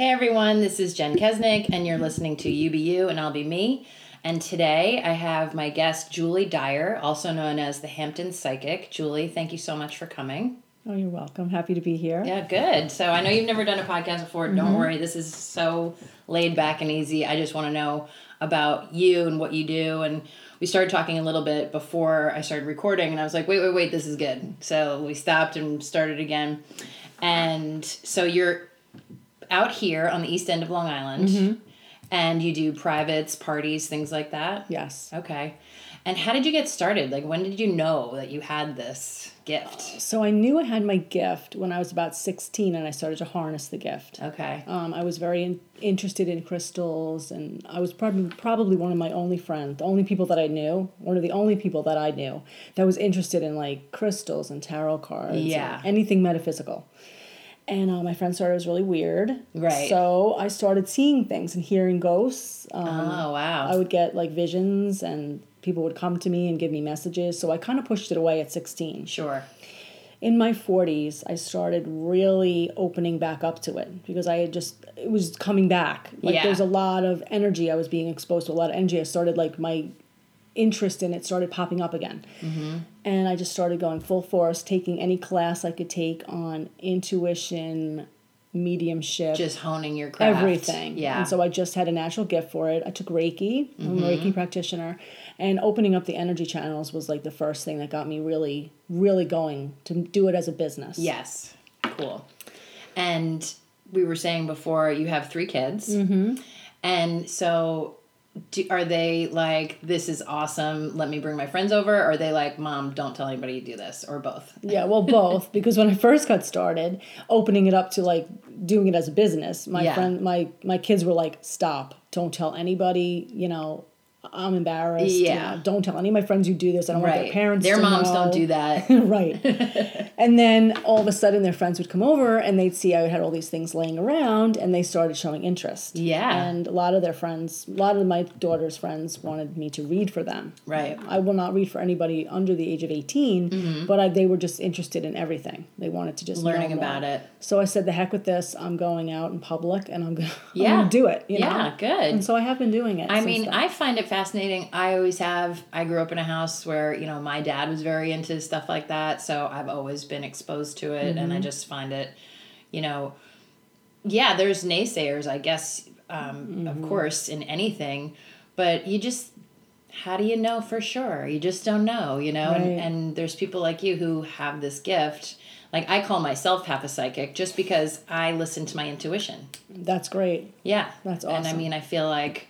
Hey everyone, this is Jen Kesnick, and you're listening to UBU, and I'll be me. And today I have my guest, Julie Dyer, also known as the Hampton Psychic. Julie, thank you so much for coming. Oh, you're welcome. Happy to be here. Yeah, good. So I know you've never done a podcast before. Mm-hmm. Don't worry, this is so laid back and easy. I just want to know about you and what you do. And we started talking a little bit before I started recording, and I was like, wait, wait, wait, this is good. So we stopped and started again. And so you're out here on the east end of Long Island, mm-hmm. and you do privates, parties, things like that. Yes. Okay. And how did you get started? Like, when did you know that you had this gift? So I knew I had my gift when I was about sixteen, and I started to harness the gift. Okay. Um, I was very in- interested in crystals, and I was probably probably one of my only friends, the only people that I knew, one of the only people that I knew that was interested in like crystals and tarot cards, yeah, anything metaphysical and uh, my friend started it was really weird. Right. So I started seeing things and hearing ghosts. Um, oh wow! I would get like visions, and people would come to me and give me messages. So I kind of pushed it away at sixteen. Sure. In my forties, I started really opening back up to it because I had just it was coming back. Like yeah. there's a lot of energy. I was being exposed to a lot of energy. I started like my interest in it started popping up again. Mm-hmm. And I just started going full force, taking any class I could take on intuition, mediumship. Just honing your craft. Everything. Yeah. And so I just had a natural gift for it. I took Reiki. Mm-hmm. I'm a mm-hmm. Reiki practitioner. And opening up the energy channels was like the first thing that got me really, really going to do it as a business. Yes. Cool. And we were saying before you have three kids. Mm-hmm. And so do, are they like this is awesome let me bring my friends over or are they like mom don't tell anybody you do this or both yeah well both because when i first got started opening it up to like doing it as a business my yeah. friend my my kids were like stop don't tell anybody you know I'm embarrassed. Yeah. Know, don't tell any of my friends you do this. I don't right. want their parents Their moms know. don't do that. right. and then all of a sudden their friends would come over and they'd see I had all these things laying around and they started showing interest. Yeah. And a lot of their friends, a lot of my daughter's friends wanted me to read for them. Right. I will not read for anybody under the age of 18, mm-hmm. but I, they were just interested in everything. They wanted to just learning about it. So I said, the heck with this. I'm going out in public and I'm going yeah. to do it. You know? Yeah, good. And so I have been doing it. I mean, I find it fascinating. I always have. I grew up in a house where you know my dad was very into stuff like that, so I've always been exposed to it, mm-hmm. and I mm-hmm. just find it, you know, yeah. There's naysayers, I guess, um, mm-hmm. of course, in anything, but you just how do you know for sure? You just don't know, you know. Right. And, and there's people like you who have this gift. Like I call myself half a psychic just because I listen to my intuition. That's great. Yeah, that's awesome. And I mean, I feel like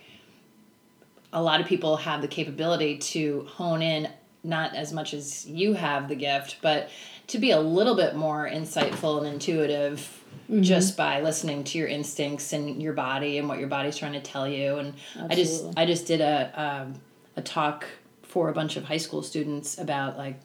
a lot of people have the capability to hone in not as much as you have the gift but to be a little bit more insightful and intuitive mm-hmm. just by listening to your instincts and your body and what your body's trying to tell you and Absolutely. i just i just did a um, a talk for a bunch of high school students about like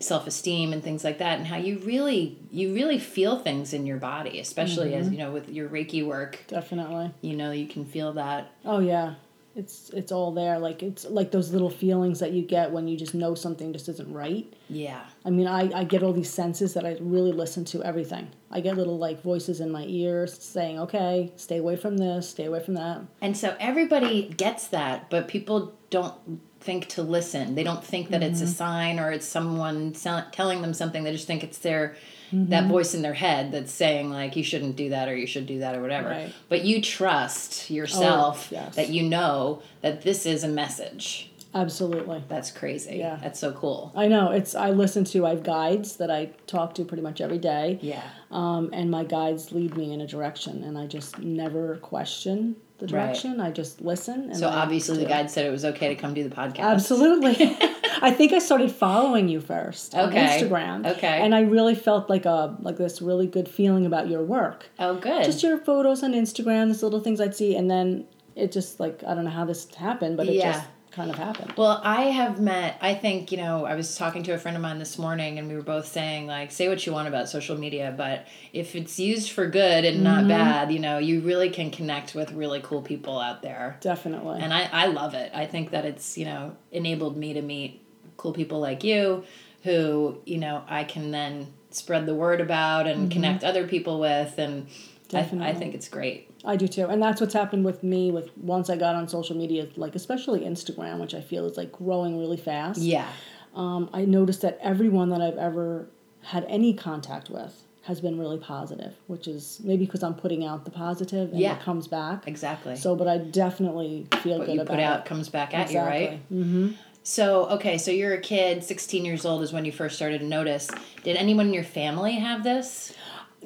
self-esteem and things like that and how you really you really feel things in your body especially mm-hmm. as you know with your reiki work definitely you know you can feel that oh yeah it's it's all there. Like it's like those little feelings that you get when you just know something just isn't right. Yeah. I mean i i get all these senses that i really listen to everything. I get little like voices in my ears saying okay stay away from this stay away from that. And so everybody gets that but people don't think to listen. They don't think that mm-hmm. it's a mm-hmm. sign or it's someone telling them something. They just think it's their mm-hmm. that voice in their head that's saying like you shouldn't do that or you should do that or whatever. Right. But you trust yourself oh, yes. that you know that this is a message. Absolutely. That's crazy. Yeah. That's so cool. I know. It's I listen to I have guides that I talk to pretty much every day. Yeah. Um, and my guides lead me in a direction and I just never question the direction. Right. I just listen. And so obviously the guide said it was okay to come do the podcast. Absolutely. I think I started following you first on. Instagram. Okay. And I really felt like a like this really good feeling about your work. Oh, good. Just your photos on Instagram, these little things I'd see, and then it just like I don't know how this happened, but it yeah. just kind of happened. Well, I have met, I think, you know, I was talking to a friend of mine this morning and we were both saying, like, say what you want about social media, but if it's used for good and not mm-hmm. bad, you know, you really can connect with really cool people out there. Definitely. And I, I love it. I think that it's, you know, enabled me to meet cool people like you who, you know, I can then spread the word about and mm-hmm. connect other people with and Definitely. I, I think it's great. I do too. And that's what's happened with me with once I got on social media, like especially Instagram, which I feel is like growing really fast. Yeah. Um, I noticed that everyone that I've ever had any contact with has been really positive, which is maybe because I'm putting out the positive and yeah. it comes back. Exactly. So, but I definitely feel what good you about put out it. comes back at exactly. you, right? Mm-hmm. So, okay, so you're a kid, 16 years old is when you first started to notice. Did anyone in your family have this?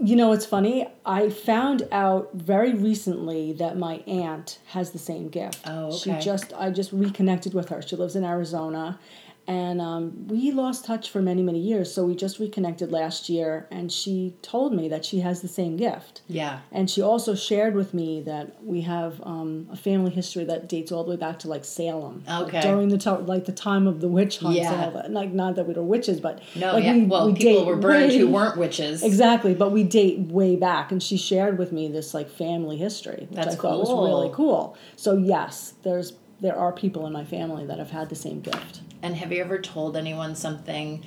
You know, it's funny. I found out very recently that my aunt has the same gift. Oh, okay. She just, I just reconnected with her. She lives in Arizona, and um, we lost touch for many many years. So we just reconnected last year and she told me that she has the same gift. Yeah. And she also shared with me that we have um, a family history that dates all the way back to like salem. Okay. like during the time like the time of the witch hunts yeah. and all that. Like not that we were witches but no like yeah. we, well we people were burned way, who weren't witches. Exactly. But we date way back. And she shared with me this like family history which That's i thought cool. was really cool. So yes there's there are people in my family that have had the same gift and have you ever told anyone something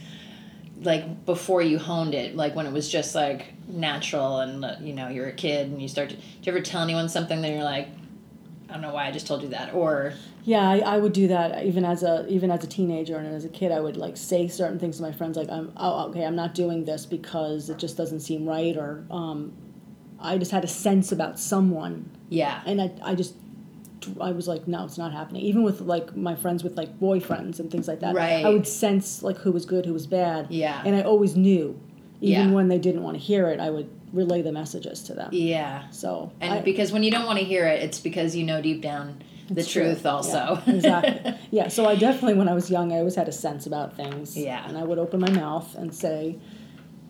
like before you honed it, like when it was just like natural and you know you're a kid and you start to? Do you ever tell anyone something that you're like, I don't know why I just told you that, or yeah, I, I would do that even as a even as a teenager and as a kid. I would like say certain things to my friends, like I'm oh okay, I'm not doing this because it just doesn't seem right, or um, I just had a sense about someone. Yeah, and I I just I was like, no, it's not happening. Even with like my friends with like boyfriends and things like that, right. I would sense like who was good, who was bad. Yeah. And I always knew, even yeah. when they didn't want to hear it, I would relay the messages to them. Yeah. So. And I, because when you don't want to hear it, it's because you know deep down the truth true. also. Yeah, exactly. yeah. So I definitely, when I was young, I always had a sense about things. Yeah. And I would open my mouth and say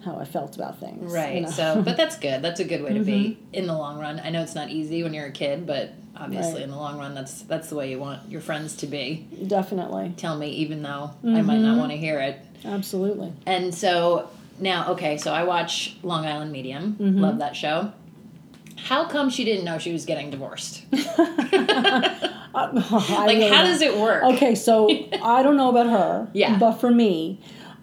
how I felt about things. Right. You know? So, but that's good. That's a good way to mm-hmm. be in the long run. I know it's not easy when you're a kid, but obviously right. in the long run that's that's the way you want your friends to be definitely tell me even though mm-hmm. i might not mm-hmm. want to hear it absolutely and so now okay so i watch long island medium mm-hmm. love that show how come she didn't know she was getting divorced like how does it work okay so i don't know about her yeah but for me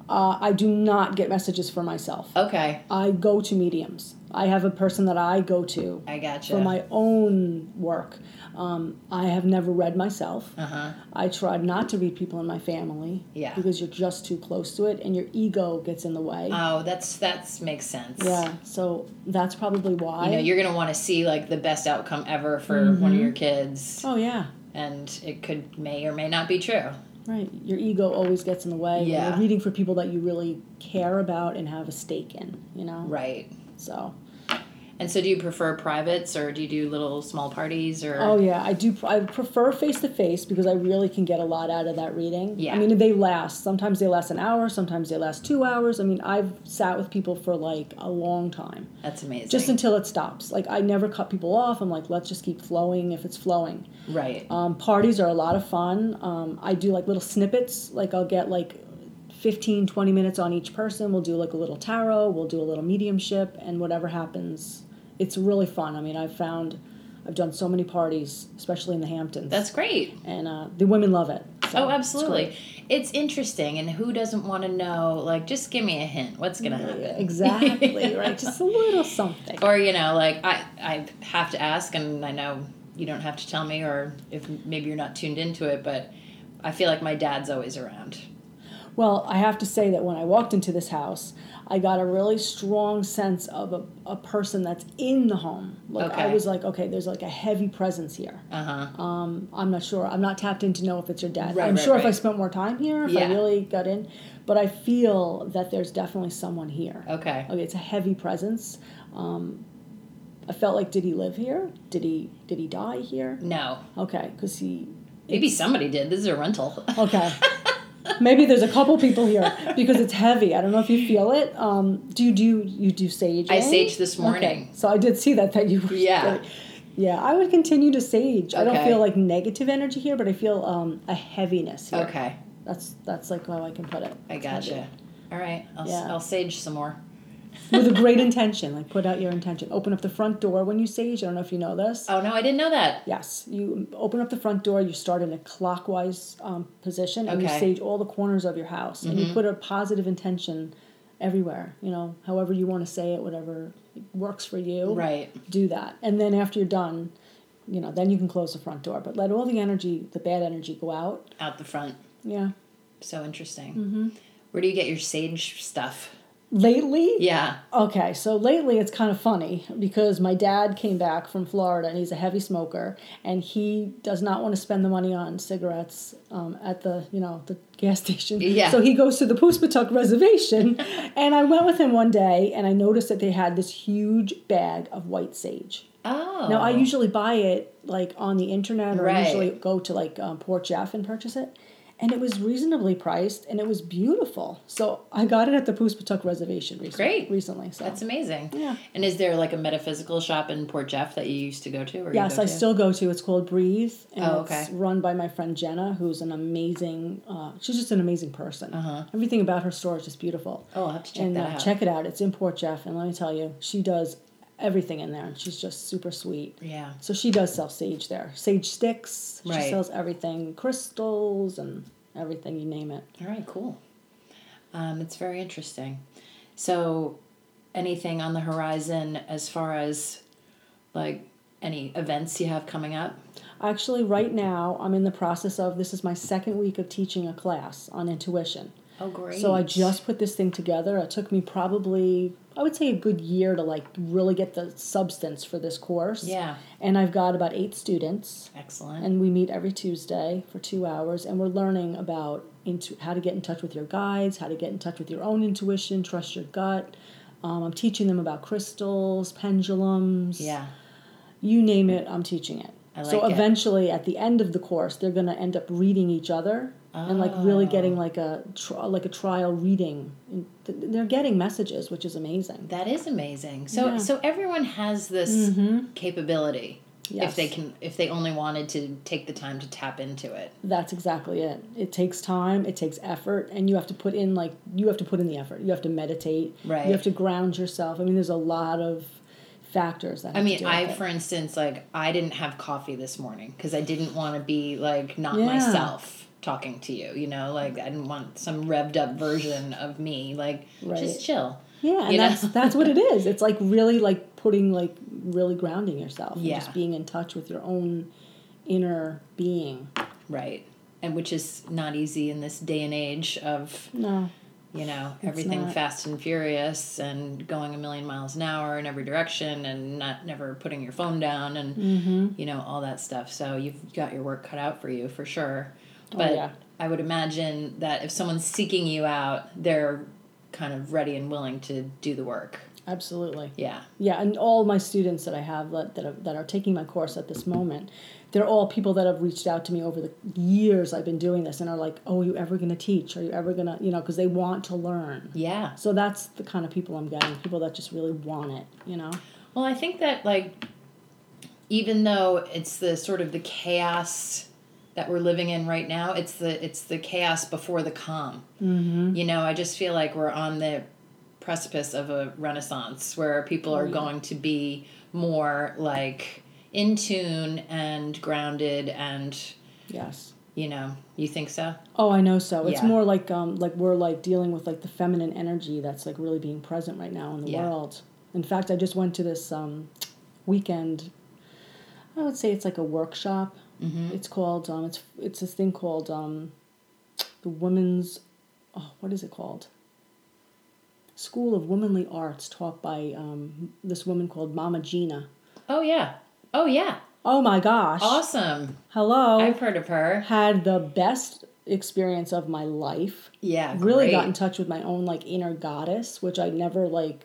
uh, I do not get messages for myself. Okay. I go to mediums. I have a person that I go to. I gotcha. For my own work. Um, I have never read myself. Uh-huh. I tried not to read people in my family. Yeah. Because you're just too close to it, and your ego gets in the way. Oh, that's that's makes sense. Yeah. So that's probably why. You know, you're gonna want to see like the best outcome ever for mm-hmm. one of your kids. Oh yeah. And it could may or may not be true. Right. Your ego always gets in the way. Yeah. You're reading for people that you really care about and have a stake in. You know. Right. So. And so, do you prefer privates or do you do little small parties or? Oh yeah, I do. I prefer face to face because I really can get a lot out of that reading. Yeah. I mean, they last. Sometimes they last an hour. Sometimes they last two hours. I mean, I've sat with people for like a long time. That's amazing. Just until it stops. Like I never cut people off. I'm like, let's just keep flowing if it's flowing. Right. Um, parties are a lot of fun. Um, I do like little snippets. Like I'll get like 15 20 minutes on each person we'll do like a little tarot we'll do a little mediumship and whatever happens it's really fun. I mean, I've found I've done so many parties, especially in the Hamptons. That's great. And uh, the women love it. So oh, absolutely. It's, it's, interesting, and who doesn't want to know? Like, just give me a hint. What's going to happen? Exactly. right. Just a little something. Or you know, like I I have to ask, and I know you don't have to tell me, or if maybe you're not tuned into it, but I feel like my dad's always around. Well, I have to say that when I walked into this house, I got a really strong sense of a, a person that's in the home. Like okay. I was like, okay, there's like a heavy presence here. Uh-huh. Um, I'm not sure. I'm not tapped in to know if it's your dad. Right, I'm right, sure right. if I spent more time here, if yeah. I really got in, but I feel that there's definitely someone here. Okay. Okay, it's a heavy presence. Um, I felt like, did he live here? Did he did he die here? No. Okay, because he. Maybe somebody did. This is a rental. Okay. Maybe there's a couple people here because it's heavy. I don't know if you feel it. Um, do you do you do sage? I sage this morning. Okay. So I did see that that you. Yeah. Yeah, I would continue to sage. Okay. I don't feel like negative energy here, but I feel um, a heaviness here. Okay. That's that's like how I can put it. I gotcha. All right, I'll, yeah. I'll sage some more with a great intention. Like put out your intention. Open up the front door when you sage. I don't know if you know this. Oh no, I didn't know that. Yes, you open up the front door. You start in a clockwise um, position, and okay. you sage all the corners of your house, mm-hmm. and you mm-hmm. put a positive intention everywhere. You know, however you want to say it, whatever works for you. Right. Do that, and then after you're done, you know, then you can close the front door. But let all the energy, the bad energy, go out. Out the front. Yeah. So interesting. Mm-hmm. Where do you get your sage stuff? Lately? Yeah. Okay, so lately it's kind of funny because my dad came back from Florida and he's a heavy smoker and he does not want to spend the money on cigarettes um, at the you know the gas station. Yeah. So he goes to the Poospatuck Reservation, and I went with him one day and I noticed that they had this huge bag of white sage. Oh. Now I usually buy it like on the internet or I usually go to like um, Port Jeff and purchase it. And it was reasonably priced and it was beautiful. So I got it at the Poospatuck Reservation recently. Great. Recently. So That's amazing. Yeah. And is there like a metaphysical shop in Port Jeff that you used to go to? Or Yes, go I to? still go to. It's called Breathe, and Oh, it's run by my friend Jenna, who's an amazing. Uh, she's just an amazing person. Uh-huh. Everything about her store is just beautiful. Oh, I'll have to check and that uh, out. check it out. It's in Port Jeff, and let me tell you, she does everything in there, and she's just super sweet. Yeah. So she does sell sage there, sage sticks. right. She sells everything, crystals and everything you name it. All right, cool. Um, it's very interesting. So, anything on the horizon as far as like any events you have coming up? Actually, right now, I'm in the process of this is my second week of teaching a class on intuition. Oh, great. So I just put this thing together. It took me probably, I would say, a good year to like really get the substance for this course. Yeah. And I've got about eight students, Excellent. and we meet every Tuesday for two hours, and we're learning about into how to get in touch with your guides, how to get in touch with your own intuition, trust your gut. Um, I'm teaching them about crystals, pendulums. yeah. You name it, I'm teaching it. I so like it. eventually, at the end of the course, they're going to end up reading each other and like really getting Oh. like a tri- like a trial reading. Th- They're getting messages, which is amazing. That is amazing. So Yeah. Mm-hmm. so everyone has this capability. If they can if they only wanted to take the time to tap into it. That's exactly it. It takes time, it takes effort, and you have to put in like you have to put in the effort. You have to meditate. Right. You have to ground yourself. I mean, there's a lot of factors that. I have to mean, I for instance like I didn't have coffee this morning cuz I didn't want to be like not Yeah. myself talking to you, you know? Like I didn't want some revved up version of me. Like Right. just chill. Yeah, and you know? that's that's what it is. It's like really like putting like really grounding yourself. and Yeah. just being in touch with your own inner being. Right. And which is not easy in this day and age of No. you know everything not. fast and furious and going a million miles an hour in every direction and not never putting your phone down and Mm-hmm. you know all that stuff so you've got your work cut out for you for sure Oh, but Oh, yeah. i would imagine that if someone's seeking you out they're kind of ready and willing to do the work Absolutely. yeah Yeah, and all my students that I have that that are, that are taking my course at this moment, they're all people that have reached out to me over the years I've been doing this and are like, "Oh, are you ever going to teach? Are you ever going to, you know, because they want to learn." yeah So that's the kind of people I'm getting, people that just really want it, you know. Well, I think that like even though it's the sort of the chaos that we're living in right now, it's the it's the chaos before the calm. Mm-hmm. You know, I just feel like we're on the precipice of a renaissance where people are going to be more like in tune and grounded and Yes. you know, you think so? Oh, I know so. It's more like um like we're like dealing with like the feminine energy that's like really being present right now in the Yeah. world. In fact, I just went to this um weekend I would say it's like a workshop. Mm-hmm. It's called um it's it's this thing called um the women's oh what is it called? School of Womanly Arts taught by um this woman called Mama Gena. Oh yeah. Oh yeah. Oh my gosh. Awesome. Hello. I've heard of her. had the best experience of my life. Yeah. really great. got in touch with my own like inner goddess which i never like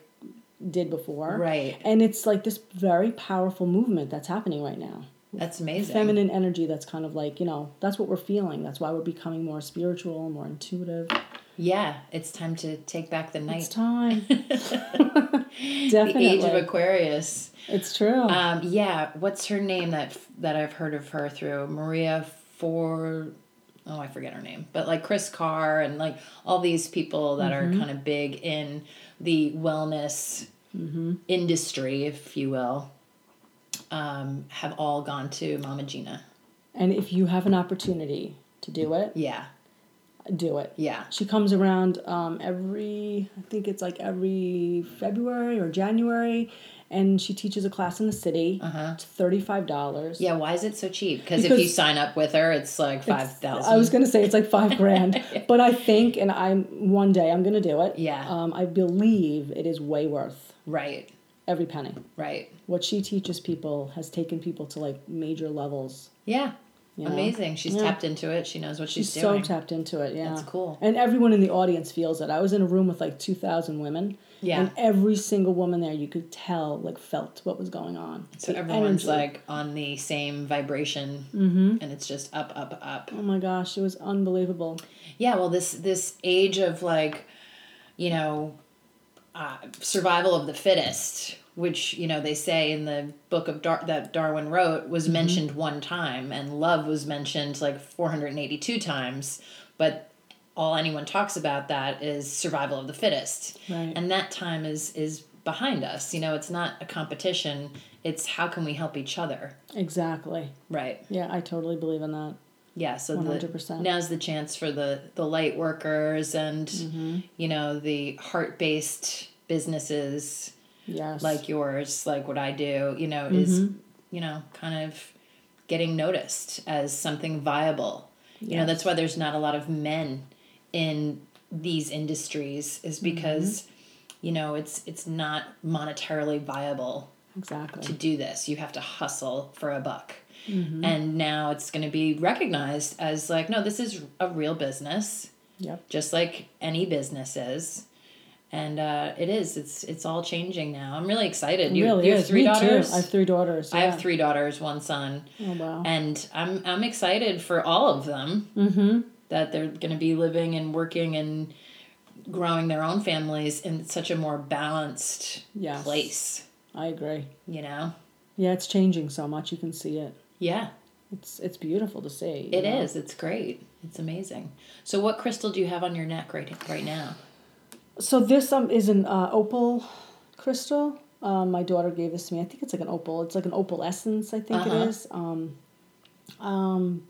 did before Right. and it's like this very powerful movement that's happening right now That's amazing. feminine energy that's kind of like you know that's what we're feeling that's why we're becoming more spiritual more intuitive Yeah, it's time to take back the night. it's time the definitely age of Aquarius. it's true Um, yeah, what's her name that that I've heard of her through Maria for oh I forget her name, but like Kris Carr and like all these people that Mm-hmm. are kind of big in the wellness Mm-hmm. industry, if you will, um, have all gone to Mama Gena. and if you have an opportunity to do it Yeah, do it. Yeah. She comes around um, every, I think it's like every February or January, and she teaches a class in the city. Uh-huh. It's thirty-five dollars. Yeah, why is it so cheap? Because if you sign up with her, it's like five thousand. I was gonna say it's like five grand, but I think, and I'm one day I'm gonna do it. Yeah. Um, I believe it is way worth right, every penny. right. What she teaches people has taken people to like major levels. Yeah, you know? amazing. She's Yeah. tapped into it. She knows what she's, She's so tapped into it. Yeah. That's cool. And everyone in the audience feels it. I was in a room with like two thousand women. Yeah. And every single woman there, you could tell, like, felt what was going on. so The everyone's energy. like on the same vibration, mm-hmm. and it's just up, up, up. oh my gosh, it was unbelievable. Yeah, well, this this age of like, you know, uh, survival of the fittest, which you know they say in the book of Dar- that Darwin wrote, was mentioned one time, and love was mentioned like four hundred and eighty two times, but all anyone talks about that is survival of the fittest, Right. and that time is is behind us. You know, it's not a competition; it's how can we help each other, Exactly. right? Yeah, I totally believe in that. Yeah, so the, 100%. now's the chance for the the light workers and Mm-hmm. you know the heart based businesses Yes. like yours, like what I do. You know, is Mm-hmm. you know kind of getting noticed as something viable. You know, that's why there's not a lot of men in these industries, is Mm-hmm. because you know it's it's not monetarily viable exactly. to do this. You have to hustle for a buck. Mm-hmm. And now it's going to be recognized as like, no, this is a real business, Yep. just like any business is. And uh, it is. It's it's all changing now. I'm really excited. You, really you have three Me daughters. Too. I have three daughters. I have three daughters, one son, Oh wow. and I'm I'm excited for all of them Mm-hmm. that they're going to be living and working and growing their own families in such a more balanced Yes. place. I agree. You know? Yeah, it's changing so much. You can see it. Yeah. It's it's beautiful to see. It know? is. It's great. It's amazing. So, what crystal do you have on your neck right right now? So this um is an uh, opal crystal. Um, my daughter gave this to me. I think it's like an opal. It's like an opal essence. I think Uh-huh. it is. Um, um,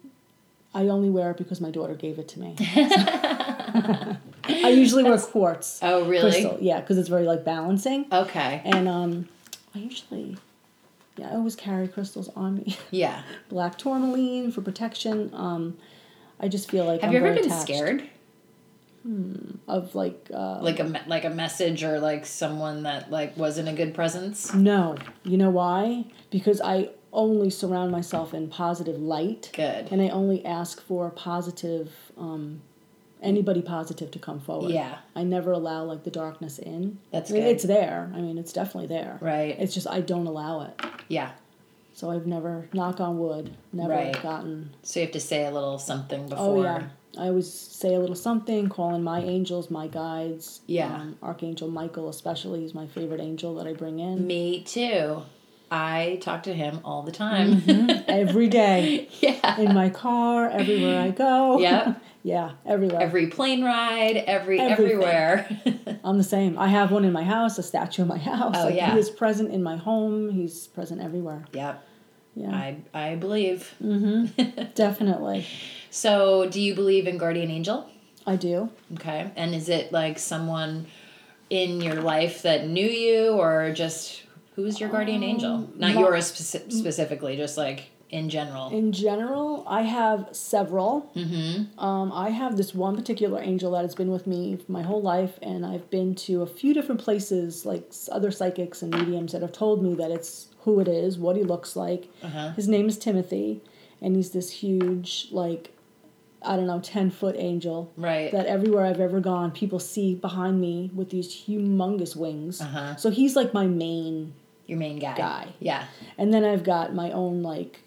I only wear it because my daughter gave it to me. I usually wear quartz. Oh, really? Crystal, yeah, because it's very like balancing. Okay. And um, I usually, yeah, I always carry crystals on me. Yeah. Black tourmaline for protection. Um, I just feel like Have I'm you ever been attached scared? of like uh, Like a like a message or like someone that like wasn't a good presence? No. You know why? Because I only surround myself in positive light. Good. And I only ask for positive, um, anybody positive to come forward. Yeah. I never allow like the darkness in. That's I mean, good. It's there. I mean, it's definitely there. Right. It's just I don't allow it. Yeah. So I've never, knock on wood, never Right. gotten. So you have to say a little something before. Oh yeah. I always say a little something, calling my angels, my guides. Yeah. Um, Archangel Michael, especially, he's my favorite angel that I bring in Me too. I talk to him all the time. Mm-hmm. every day. yeah. in my car, everywhere I go. Yeah. yeah, everywhere. Every plane ride, every Everything. everywhere. I'm the same. I have one in my house, a statue in my house. Oh, Like, yeah. He is present in my home. He's present everywhere. yep. Yeah, I I believe. Mm-hmm. definitely. So, do you believe in guardian angel? I do. Okay. And is it like someone in your life that knew you or just who's your guardian angel? Not my- yours speci- specifically, just like in general. In general, I have several. Mm-hmm. Um, I have this one particular angel that has been with me my whole life, and I've been to a few different places, like other psychics and mediums that have told me that it's who it is, what he looks like. Uh-huh. His name is Timothy, and he's this huge, like, I don't know, 10 foot angel. Right. That everywhere I've ever gone, people see behind me with these humongous wings. Uh-huh. So he's like my main your main guy. Guy. Yeah. and then I've got my own like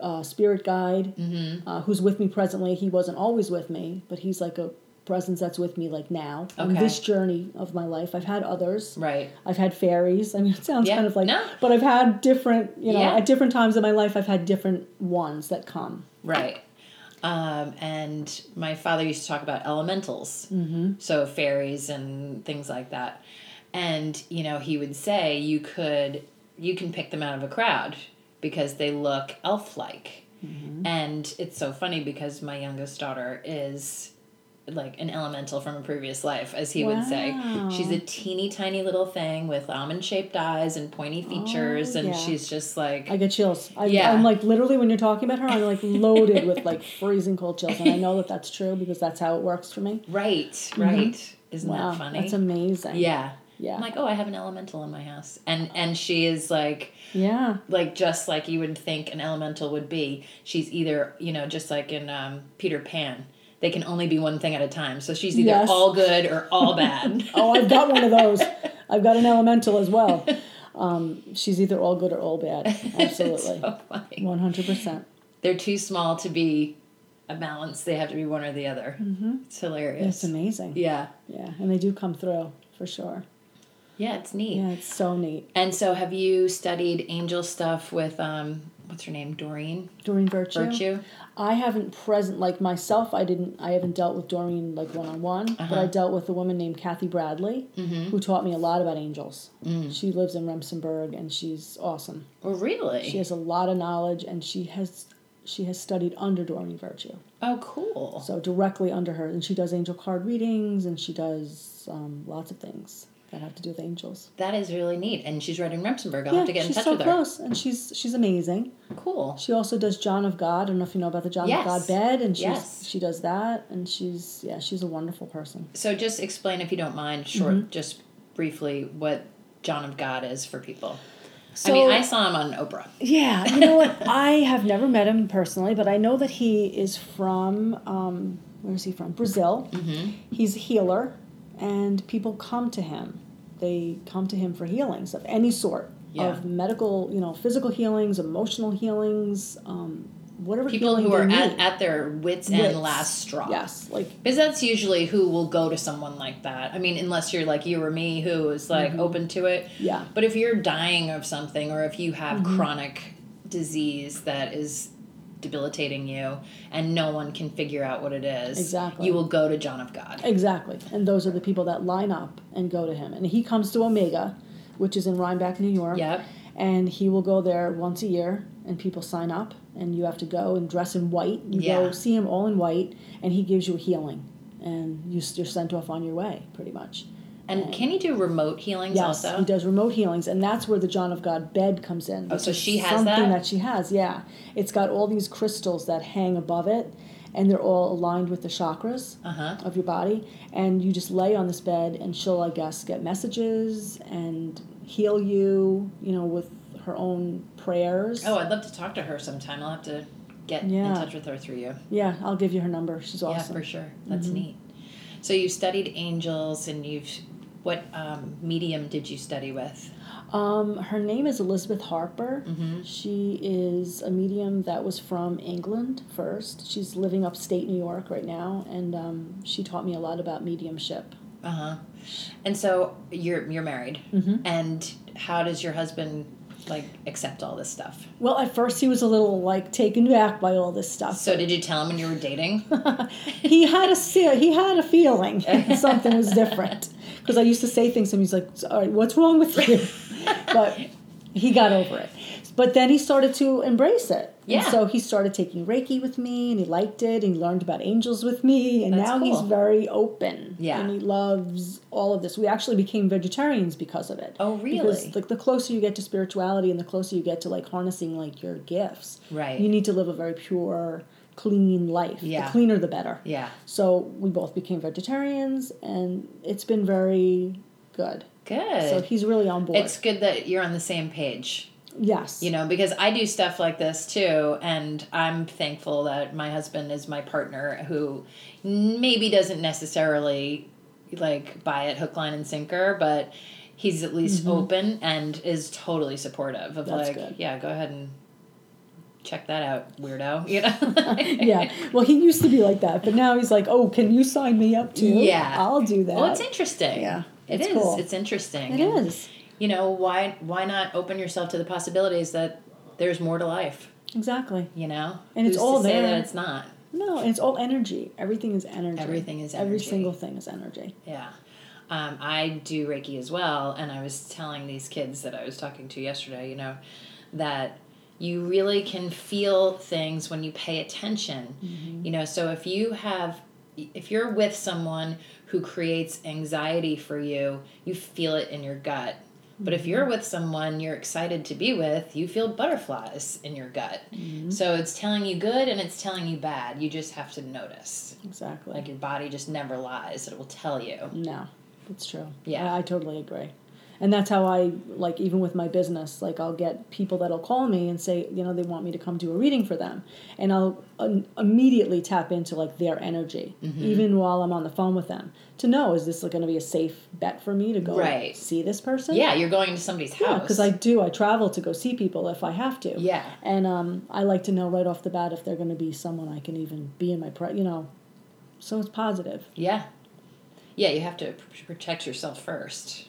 uh, spirit guide Mm-hmm. uh, who's with me presently. He wasn't always with me, but he's like a presence that's with me like now on Okay. this journey of my life. I've had others. Right. I've had fairies. I mean, it sounds Yeah. kind of like, No. but I've had different, you know, Yeah. at different times in my life, I've had different ones that come. Right. Um, and my father used to talk about elementals, mm-hmm. so fairies and things like that. And you know, he would say you could you can pick them out of a crowd because they look elf-like. And it's so funny because my youngest daughter is like an elemental from a previous life, as he wow. would say. She's a teeny tiny little thing with almond shaped eyes and pointy features, oh, and yeah. she's just like I get chills. I, yeah, I'm like literally when you're talking about her, I'm like loaded with like freezing cold chills, and I know that that's true because that's how it works for me. Right, mm-hmm. right. Mm-hmm. Isn't wow, that funny? That's amazing. Yeah. Yeah. I'm like, oh, I have an elemental in my house, and and she is like, yeah, like just like you would think an elemental would be. She's either you know just like in um, Peter Pan they can only be one thing at a time. So she's either yes. all good or all bad. oh, I've got one of those. I've got an elemental as well. Um, she's either all good or all bad. Absolutely. One hundred percent. They're too small to be a balance. They have to be one or the other. Mm-hmm. It's hilarious. It's amazing. Yeah. Yeah, and they do come through for sure. Yeah, it's neat. Yeah, it's so neat. And so, have you studied angel stuff with um, what's her name, Doreen? Doreen Virtue. Virtue. I haven't present like myself. I didn't. I haven't dealt with Doreen like one on one, but I dealt with a woman named Kathy Bradley, mm-hmm. who taught me a lot about angels. Mm. She lives in Remsenburg, and she's awesome. Oh, really? She has a lot of knowledge, and she has she has studied under Doreen Virtue. Oh, cool. So directly under her, and she does angel card readings, and she does um, lots of things that have to do with angels. That is really neat. And she's right in Remsenburg. I'll yeah, have to get in touch so with her. She's so close, and she's she's amazing. Cool. She also does John of God. I don't know if you know about the John yes. of God bed, and she's yes. she does that, and she's yeah, she's a wonderful person. So just explain, if you don't mind, short, mm-hmm. just briefly, what John of God is for people. So, I mean, I saw him on Oprah. Yeah, you know what? I have never met him personally, but I know that he is from um, where is he from? Brazil. Mm-hmm. He's a healer and people come to him. They come to him for healings of any sort, yeah. of medical, you know, physical healings, emotional healings, um, whatever. People who are at, at their wits' wits end last straw. Yes, like because that's usually who will go to someone like that. I mean, unless you're like you or me, who is like mm-hmm. open to it. Yeah. But if you're dying of something, or if you have mm-hmm. chronic disease that is debilitating you and no one can figure out what it is exactly. you will go to john of god. Exactly. And those are the people that line up and go to him. And he comes to omega which is in rhinebeck new york. Yep. and he will go there once a year and people sign up and you have to go and dress in white. You yeah. go see him all in white and he gives you a healing and you, you're sent off on your way pretty much and can he do remote healings yes, also? he does remote healings, and that's where the John of God bed comes in. Oh, so she has something that? that she has. Yeah, it's got all these crystals that hang above it, and they're all aligned with the chakras uh-huh. of your body. And you just lay on this bed, and she'll, I guess, get messages and heal you. You know, with her own prayers. Oh, I'd love to talk to her sometime. I'll have to get yeah. in touch with her through you. Yeah, I'll give you her number. She's awesome. Yeah, for sure. That's mm-hmm. neat. So you've studied angels, and you've what um, medium did you study with? Um, her name is Elizabeth Harper. Mm-hmm. She is a medium that was from England first. She's living upstate New York right now, and um, she taught me a lot about mediumship. Uh huh. And so you're you're married, mm-hmm. and how does your husband like accept all this stuff? Well, at first he was a little like taken back by all this stuff. So did you tell him when you were dating? he had a he had a feeling something was different because I used to say things and he's like, "All right, what's wrong with you?" but he got over it. But then he started to embrace it. Yeah. And so he started taking Reiki with me and he liked it and he learned about angels with me and That's now cool. he's very open. Yeah. And he loves all of this. We actually became vegetarians because of it. Oh really? Because like the closer you get to spirituality and the closer you get to like harnessing like your gifts. Right. You need to live a very pure clean life. Yeah. The cleaner the better. Yeah. So we both became vegetarians and it's been very good. Good. So he's really on board. It's good that you're on the same page. Yes. You know, because I do stuff like this too, and I'm thankful that my husband is my partner who maybe doesn't necessarily like buy it hook, line, and sinker, but he's at least mm-hmm. open and is totally supportive of That's like, good. yeah, go ahead and check that out, weirdo. You know? yeah. Well, he used to be like that, but now he's like, oh, can you sign me up too? Yeah. I'll do that. Well, it's interesting. Yeah. It it's is. Cool. It's interesting. It and, is. You know why? Why not open yourself to the possibilities that there's more to life? Exactly. You know, and Who's it's all there. that it's not. No, and it's all energy. Everything is energy. Everything is energy. Every single thing is energy. Yeah. Um, I do Reiki as well, and I was telling these kids that I was talking to yesterday, you know, that you really can feel things when you pay attention. Mm-hmm. You know, so if you have if you're with someone who creates anxiety for you, you feel it in your gut. But if you're with someone you're excited to be with, you feel butterflies in your gut. Mm-hmm. So it's telling you good and it's telling you bad. You just have to notice. Exactly. Like your body just never lies. It will tell you. No, it's true. Yeah. I, I totally agree and that's how I like even with my business like I'll get people that'll call me and say you know they want me to come do a reading for them. And I'll immediately tap into like their energy mm-hmm. even while I'm on the phone with them to know is this going to be a safe bet for me to go right. see this person? Yeah you're going to somebody's house. yeah because I do. I travel to go see people if I have to. Yeah. And um, I like to know right off the bat if they're going to be someone I can even be in my pre you know? So it's positive. Yeah. Yeah you have to protect yourself first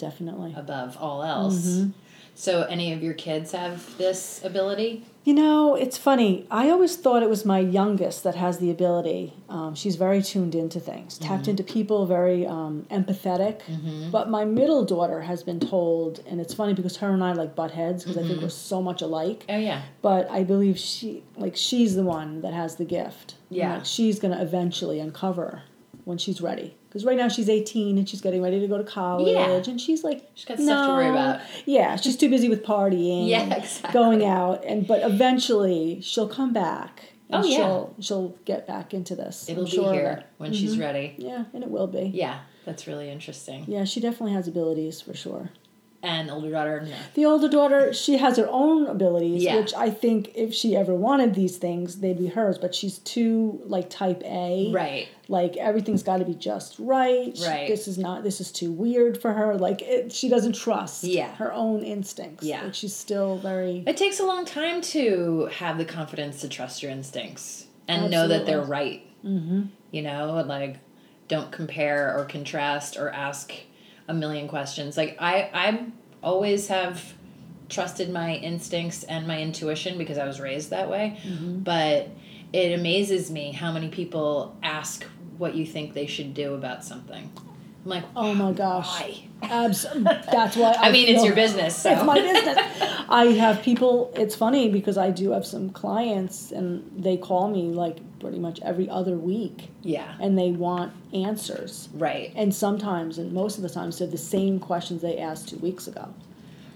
Definitely. Above all else. Mm-hmm. So, any of your kids have this ability? You know, it's funny. I always thought it was my youngest that has the ability. Um, she's very tuned into things, mm-hmm. tapped into people, very um, empathetic. Mm-hmm. But my middle daughter has been told, and it's funny because her and I like butt heads because I think mm-hmm. we're so much alike. Oh yeah. But I believe she, like, she's the one that has the gift. Yeah. like, she's gonna eventually uncover when she's ready because right now she's 18 and she's getting ready to go to college yeah. and she's like she's got no. stuff to worry about yeah she's too busy with partying yeah exactly. going out and but eventually she'll come back and oh yeah she'll she'll get back into this it'll I'm be sure here when mm-hmm. she's ready yeah and it will be yeah that's really interesting yeah she definitely has abilities for sure and older daughter no. the older daughter she has her own abilities yeah. which i think if she ever wanted these things they'd be hers but she's too like type a right like everything's got to be just right right this is not this is too weird for her like it, she doesn't trust yeah. her own instincts yeah like she's still very it takes a long time to have the confidence to trust your instincts and Absolutely. know that they're right mm-hmm. you know like don't compare or contrast or ask a million questions. Like I I always have trusted my instincts and my intuition because I was raised that way. Mm-hmm. But it amazes me how many people ask what you think they should do about something. I'm like, oh my gosh. Why? Abs- that's why I, I mean, it's your business. So. It's my business. I have people. It's funny because I do have some clients, and they call me like pretty much every other week. Yeah. And they want answers. Right. And sometimes, and most of the times, they're the same questions they asked two weeks ago.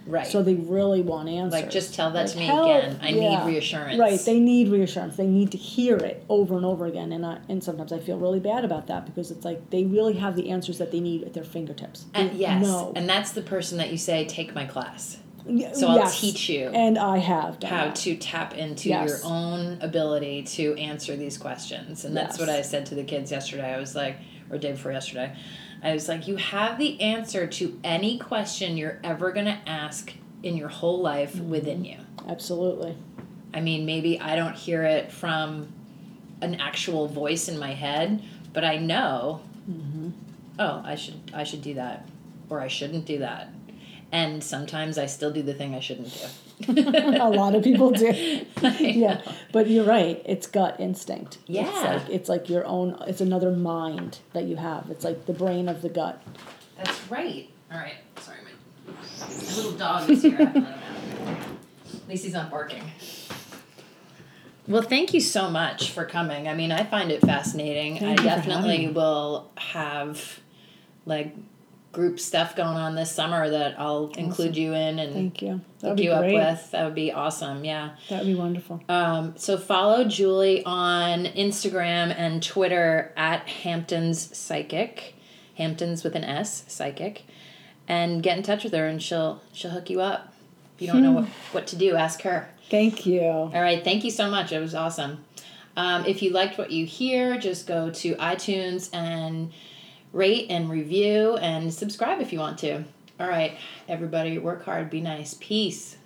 Right. So they really want answers. Like, just tell that like, to me help. again. I yeah. need reassurance. Right. They need reassurance. They need to hear it over and over again. And I, and sometimes I feel really bad about that because it's like they really have the answers that they need at their fingertips. And yes. No. And that's the person that you say, take my class. So I'll yes. teach you. And I have how that. to tap into yes. your own ability to answer these questions. And that's yes. what I said to the kids yesterday. I was like, or day before yesterday. I was like, you have the answer to any question you're ever going to ask in your whole life mm-hmm. within you. Absolutely. I mean, maybe I don't hear it from an actual voice in my head, but I know, mm-hmm. oh, I should I should do that, or I shouldn't do that, and sometimes I still do the thing I shouldn't do. a lot of people do. yeah, but you're right. It's gut instinct. Yeah, it's like, it's like your own. It's another mind that you have. It's like the brain of the gut. That's right. All right. Sorry, my, my little dog is here. At least he's not barking. Well, thank you so much for coming. I mean, I find it fascinating. Thank I definitely will have like group stuff going on this summer that I'll awesome. include you in and thank you hook you great. up with. That would be awesome. Yeah, that would be wonderful. Um, so follow Julie on Instagram and Twitter at Hamptons Psychic, Hamptons with an S, Psychic, and get in touch with her and she'll she'll hook you up. If you don't know what, what to do, ask her. Thank you. All right, thank you so much. It was awesome. Um, if you liked what you hear, just go to iTunes and rate and review and subscribe if you want to. All right, everybody, work hard, be nice. Peace.